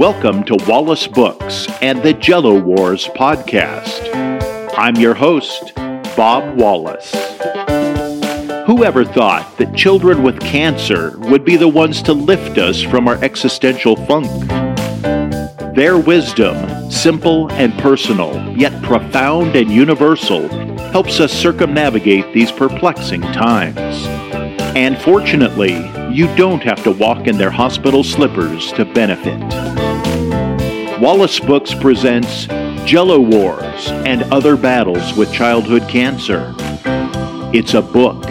Welcome to Wallace Books and the Jello Wars podcast. I'm your host, Bob Wallace. Whoever thought that children with cancer would be the ones to lift us from our existential funk? Their wisdom, simple and personal, yet profound and universal, helps us circumnavigate these perplexing times. And fortunately, you don't have to walk in their hospital slippers to benefit. Wallace Books presents Jello Wars and Other Battles with Childhood Cancer. It's a book,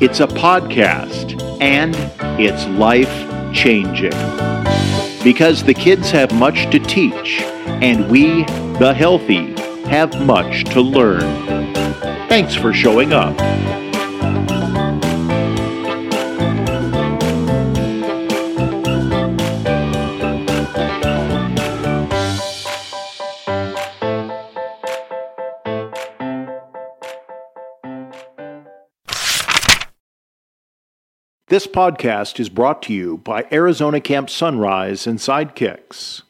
it's a podcast, and it's life changing. Because the kids have much to teach, and we, the healthy, have much to learn. Thanks for showing up. This podcast is brought to you by Arizona Camp Sunrise and Sidekicks.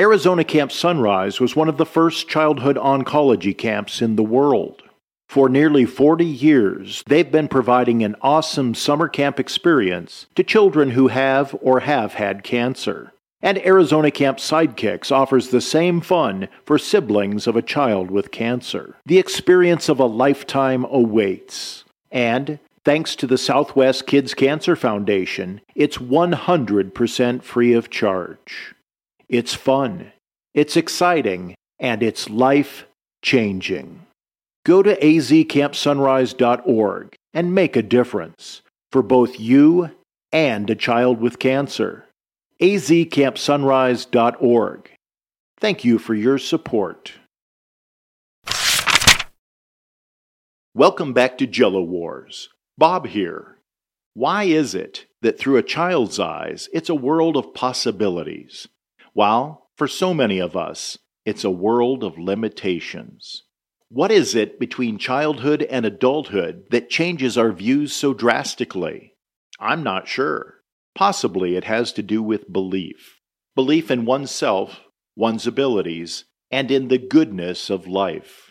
Arizona Camp Sunrise was one of the first childhood oncology camps in the world. For nearly 40 years, they've been providing an awesome summer camp experience to children who have or have had cancer. And Arizona Camp Sidekicks offers the same fun for siblings of a child with cancer. The experience of a lifetime awaits. And Thanks to the Southwest Kids Cancer Foundation, it's 100% free of charge. It's fun, it's exciting, and it's life changing. Go to azcampsunrise.org and make a difference for both you and a child with cancer. azcampsunrise.org. Thank you for your support. Welcome back to Jello Wars. Bob here. Why is it that through a child's eyes, it's a world of possibilities, while for so many of us, it's a world of limitations? What is it between childhood and adulthood that changes our views so drastically? I'm not sure. Possibly it has to do with belief belief in oneself, one's abilities, and in the goodness of life.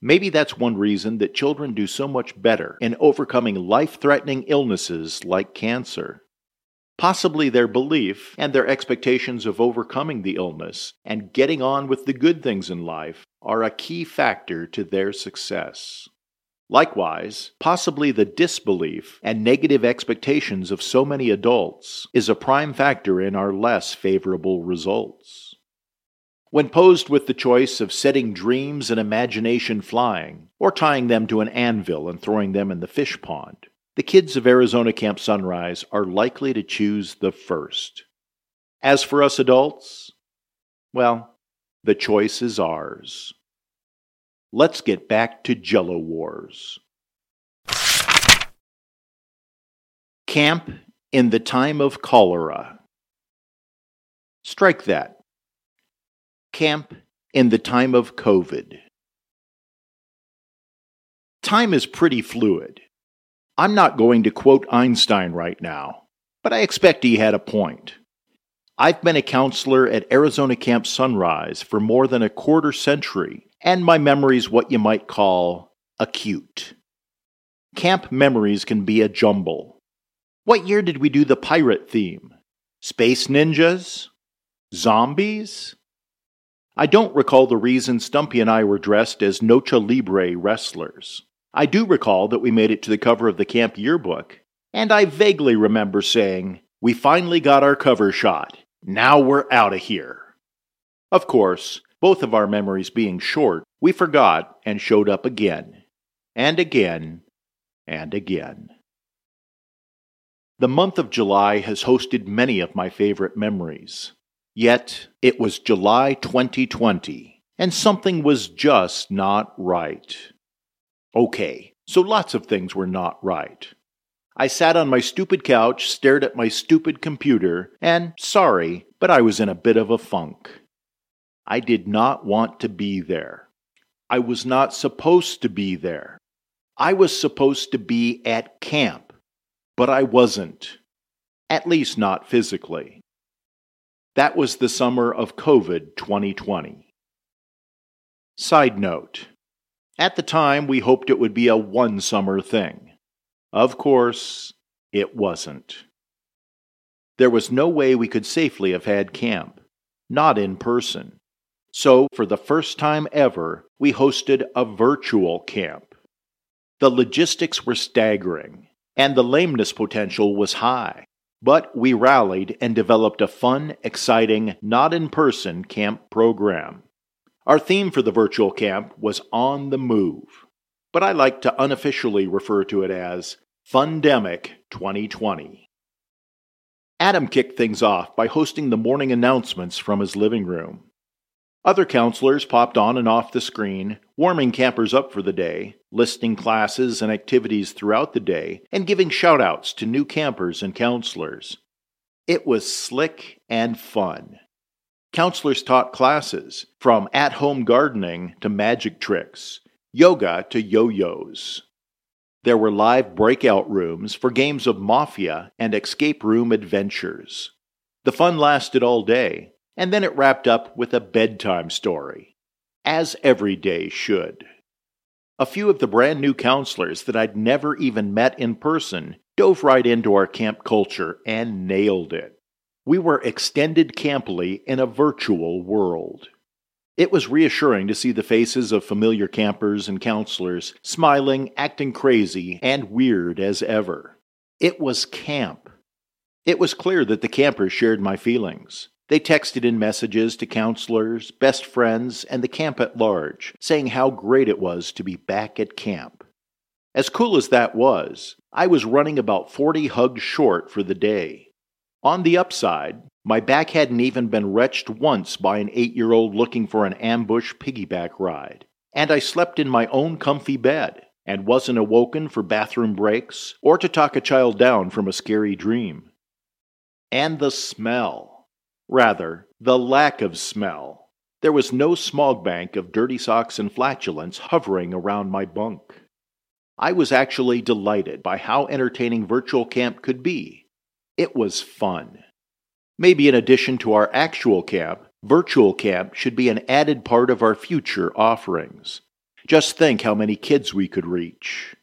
Maybe that's one reason that children do so much better in overcoming life threatening illnesses like cancer. Possibly their belief and their expectations of overcoming the illness and getting on with the good things in life are a key factor to their success. Likewise, possibly the disbelief and negative expectations of so many adults is a prime factor in our less favorable results. When posed with the choice of setting dreams and imagination flying, or tying them to an anvil and throwing them in the fish pond, the kids of Arizona Camp Sunrise are likely to choose the first. As for us adults, well, the choice is ours. Let's get back to Jello Wars. Camp in the time of cholera. Strike that camp in the time of COVID. Time is pretty fluid. I'm not going to quote Einstein right now, but I expect he had a point. I've been a counselor at Arizona Camp Sunrise for more than a quarter century, and my memory's what you might call acute. Camp memories can be a jumble. What year did we do the pirate theme? Space ninjas? Zombies? I don't recall the reason Stumpy and I were dressed as Nacho Libre wrestlers. I do recall that we made it to the cover of the camp yearbook, and I vaguely remember saying, We finally got our cover shot. Now we're out of here. Of course, both of our memories being short, we forgot and showed up again, and again, and again. The month of July has hosted many of my favorite memories. Yet it was July 2020, and something was just not right. Okay, so lots of things were not right. I sat on my stupid couch, stared at my stupid computer, and sorry, but I was in a bit of a funk. I did not want to be there. I was not supposed to be there. I was supposed to be at camp, but I wasn't. At least not physically. That was the summer of COVID 2020. Side note At the time, we hoped it would be a one summer thing. Of course, it wasn't. There was no way we could safely have had camp, not in person. So, for the first time ever, we hosted a virtual camp. The logistics were staggering, and the lameness potential was high. But we rallied and developed a fun, exciting, not in person camp program. Our theme for the virtual camp was On the Move, but I like to unofficially refer to it as Fundemic 2020. Adam kicked things off by hosting the morning announcements from his living room. Other counselors popped on and off the screen, warming campers up for the day, listing classes and activities throughout the day, and giving shoutouts to new campers and counselors. It was slick and fun. Counselors taught classes from at home gardening to magic tricks, yoga to yo yos. There were live breakout rooms for games of Mafia and escape room adventures. The fun lasted all day, and then it wrapped up with a bedtime story, as every day should. A few of the brand new counselors that I'd never even met in person dove right into our camp culture and nailed it. We were extended camply in a virtual world. It was reassuring to see the faces of familiar campers and counselors smiling, acting crazy, and weird as ever. It was camp. It was clear that the campers shared my feelings. They texted in messages to counselors, best friends, and the camp at large, saying how great it was to be back at camp. As cool as that was, I was running about 40 hugs short for the day. On the upside, my back hadn't even been wretched once by an eight year old looking for an ambush piggyback ride. And I slept in my own comfy bed and wasn't awoken for bathroom breaks or to talk a child down from a scary dream. And the smell. Rather, the lack of smell. There was no smog bank of dirty socks and flatulence hovering around my bunk. I was actually delighted by how entertaining virtual camp could be. It was fun. Maybe in addition to our actual camp, virtual camp should be an added part of our future offerings. Just think how many kids we could reach.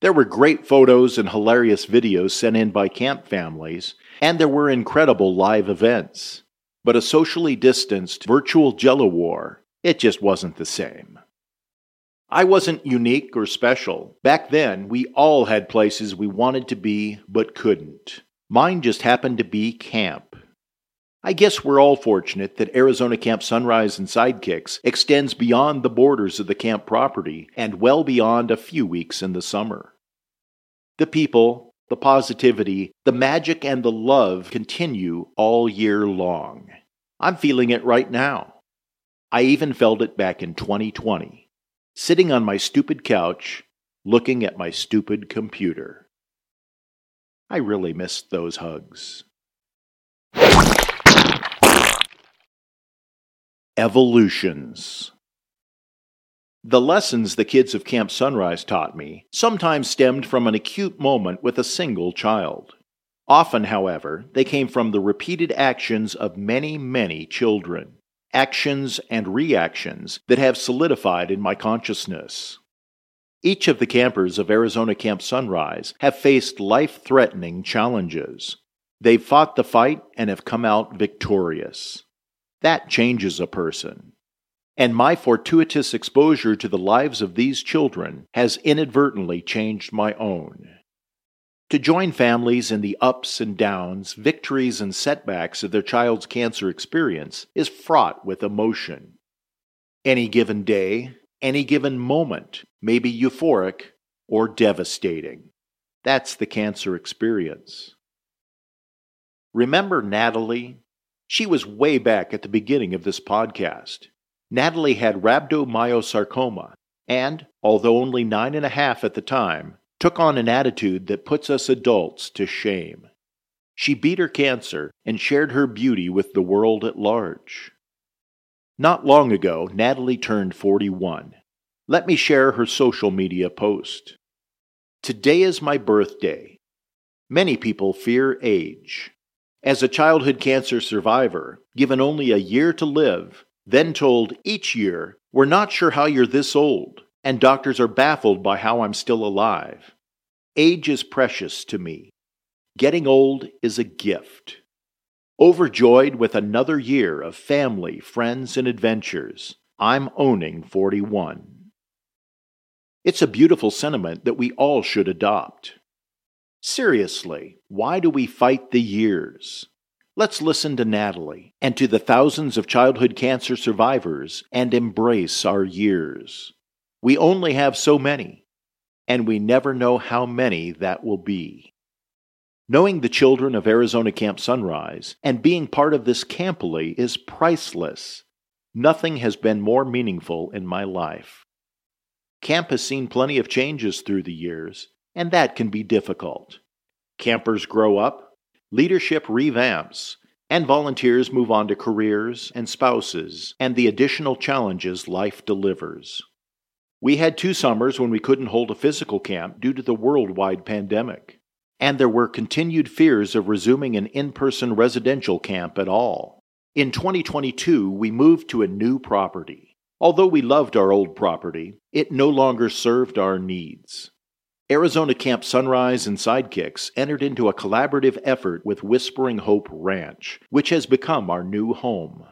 There were great photos and hilarious videos sent in by camp families, and there were incredible live events. But a socially distanced virtual jello war, it just wasn't the same. I wasn't unique or special. Back then, we all had places we wanted to be but couldn't. Mine just happened to be camp. I guess we're all fortunate that Arizona Camp Sunrise and Sidekicks extends beyond the borders of the camp property and well beyond a few weeks in the summer. The people, the positivity, the magic, and the love continue all year long. I'm feeling it right now. I even felt it back in 2020, sitting on my stupid couch, looking at my stupid computer. I really missed those hugs. Evolutions. The lessons the kids of Camp Sunrise taught me sometimes stemmed from an acute moment with a single child. Often, however, they came from the repeated actions of many, many children. Actions and reactions that have solidified in my consciousness. Each of the campers of Arizona Camp Sunrise have faced life threatening challenges. They've fought the fight and have come out victorious. That changes a person. And my fortuitous exposure to the lives of these children has inadvertently changed my own. To join families in the ups and downs, victories and setbacks of their child's cancer experience is fraught with emotion. Any given day, any given moment may be euphoric or devastating. That's the cancer experience. Remember Natalie? She was way back at the beginning of this podcast. Natalie had rhabdomyosarcoma, and, although only nine and a half at the time, took on an attitude that puts us adults to shame. She beat her cancer and shared her beauty with the world at large. Not long ago, Natalie turned 41. Let me share her social media post. Today is my birthday. Many people fear age. As a childhood cancer survivor, given only a year to live, then told each year, We're not sure how you're this old, and doctors are baffled by how I'm still alive. Age is precious to me. Getting old is a gift. Overjoyed with another year of family, friends, and adventures, I'm owning 41. It's a beautiful sentiment that we all should adopt. Seriously, why do we fight the years? Let's listen to Natalie and to the thousands of childhood cancer survivors and embrace our years. We only have so many, and we never know how many that will be. Knowing the children of Arizona Camp Sunrise and being part of this campily is priceless. Nothing has been more meaningful in my life. Camp has seen plenty of changes through the years, and that can be difficult. Campers grow up, leadership revamps, and volunteers move on to careers and spouses and the additional challenges life delivers. We had two summers when we couldn't hold a physical camp due to the worldwide pandemic and there were continued fears of resuming an in person residential camp at all. In 2022, we moved to a new property. Although we loved our old property, it no longer served our needs. Arizona Camp Sunrise and Sidekicks entered into a collaborative effort with Whispering Hope Ranch, which has become our new home.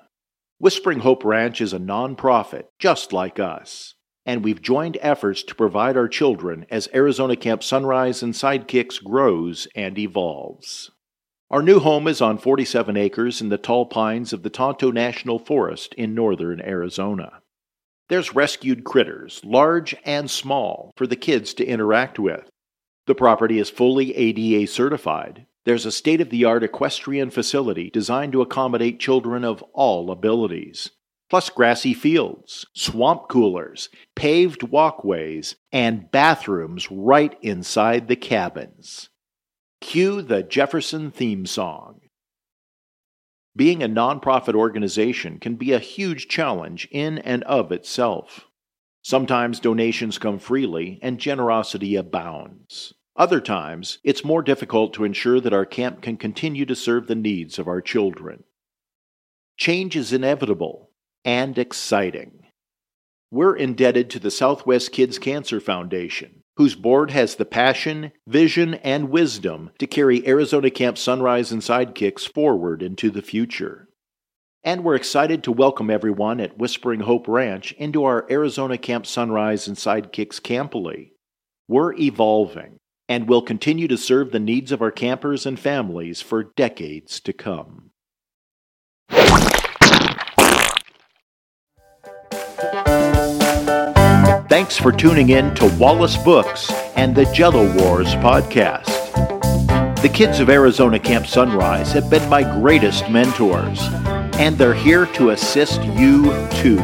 Whispering Hope Ranch is a nonprofit, just like us and we've joined efforts to provide our children as Arizona Camp Sunrise and Sidekicks grows and evolves. Our new home is on 47 acres in the tall pines of the Tonto National Forest in northern Arizona. There's rescued critters, large and small, for the kids to interact with. The property is fully ADA certified. There's a state of the art equestrian facility designed to accommodate children of all abilities plus grassy fields, swamp coolers, paved walkways, and bathrooms right inside the cabins. Cue the Jefferson theme song. Being a nonprofit organization can be a huge challenge in and of itself. Sometimes donations come freely and generosity abounds. Other times, it's more difficult to ensure that our camp can continue to serve the needs of our children. Change is inevitable, and exciting. We're indebted to the Southwest Kids Cancer Foundation, whose board has the passion, vision, and wisdom to carry Arizona Camp Sunrise and Sidekicks forward into the future. And we're excited to welcome everyone at Whispering Hope Ranch into our Arizona Camp Sunrise and Sidekicks Campily. We're evolving and will continue to serve the needs of our campers and families for decades to come. Thanks for tuning in to Wallace Books and the Jello Wars podcast. The kids of Arizona Camp Sunrise have been my greatest mentors, and they're here to assist you too.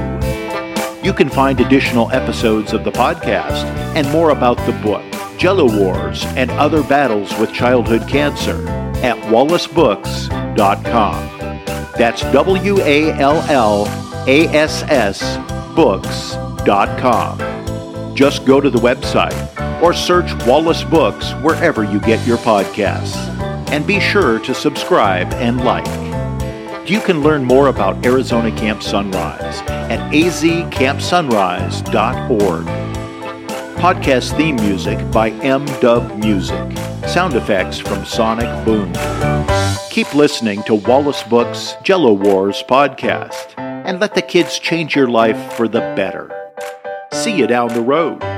You can find additional episodes of the podcast and more about the book, Jello Wars and Other Battles with Childhood Cancer at wallacebooks.com. That's W A L L A S S books.com. Just go to the website or search Wallace Books wherever you get your podcasts. And be sure to subscribe and like. You can learn more about Arizona Camp Sunrise at azcampsunrise.org. Podcast theme music by M Dub Music. Sound effects from Sonic Boom. Keep listening to Wallace Books Jello Wars podcast and let the kids change your life for the better. See you down the road.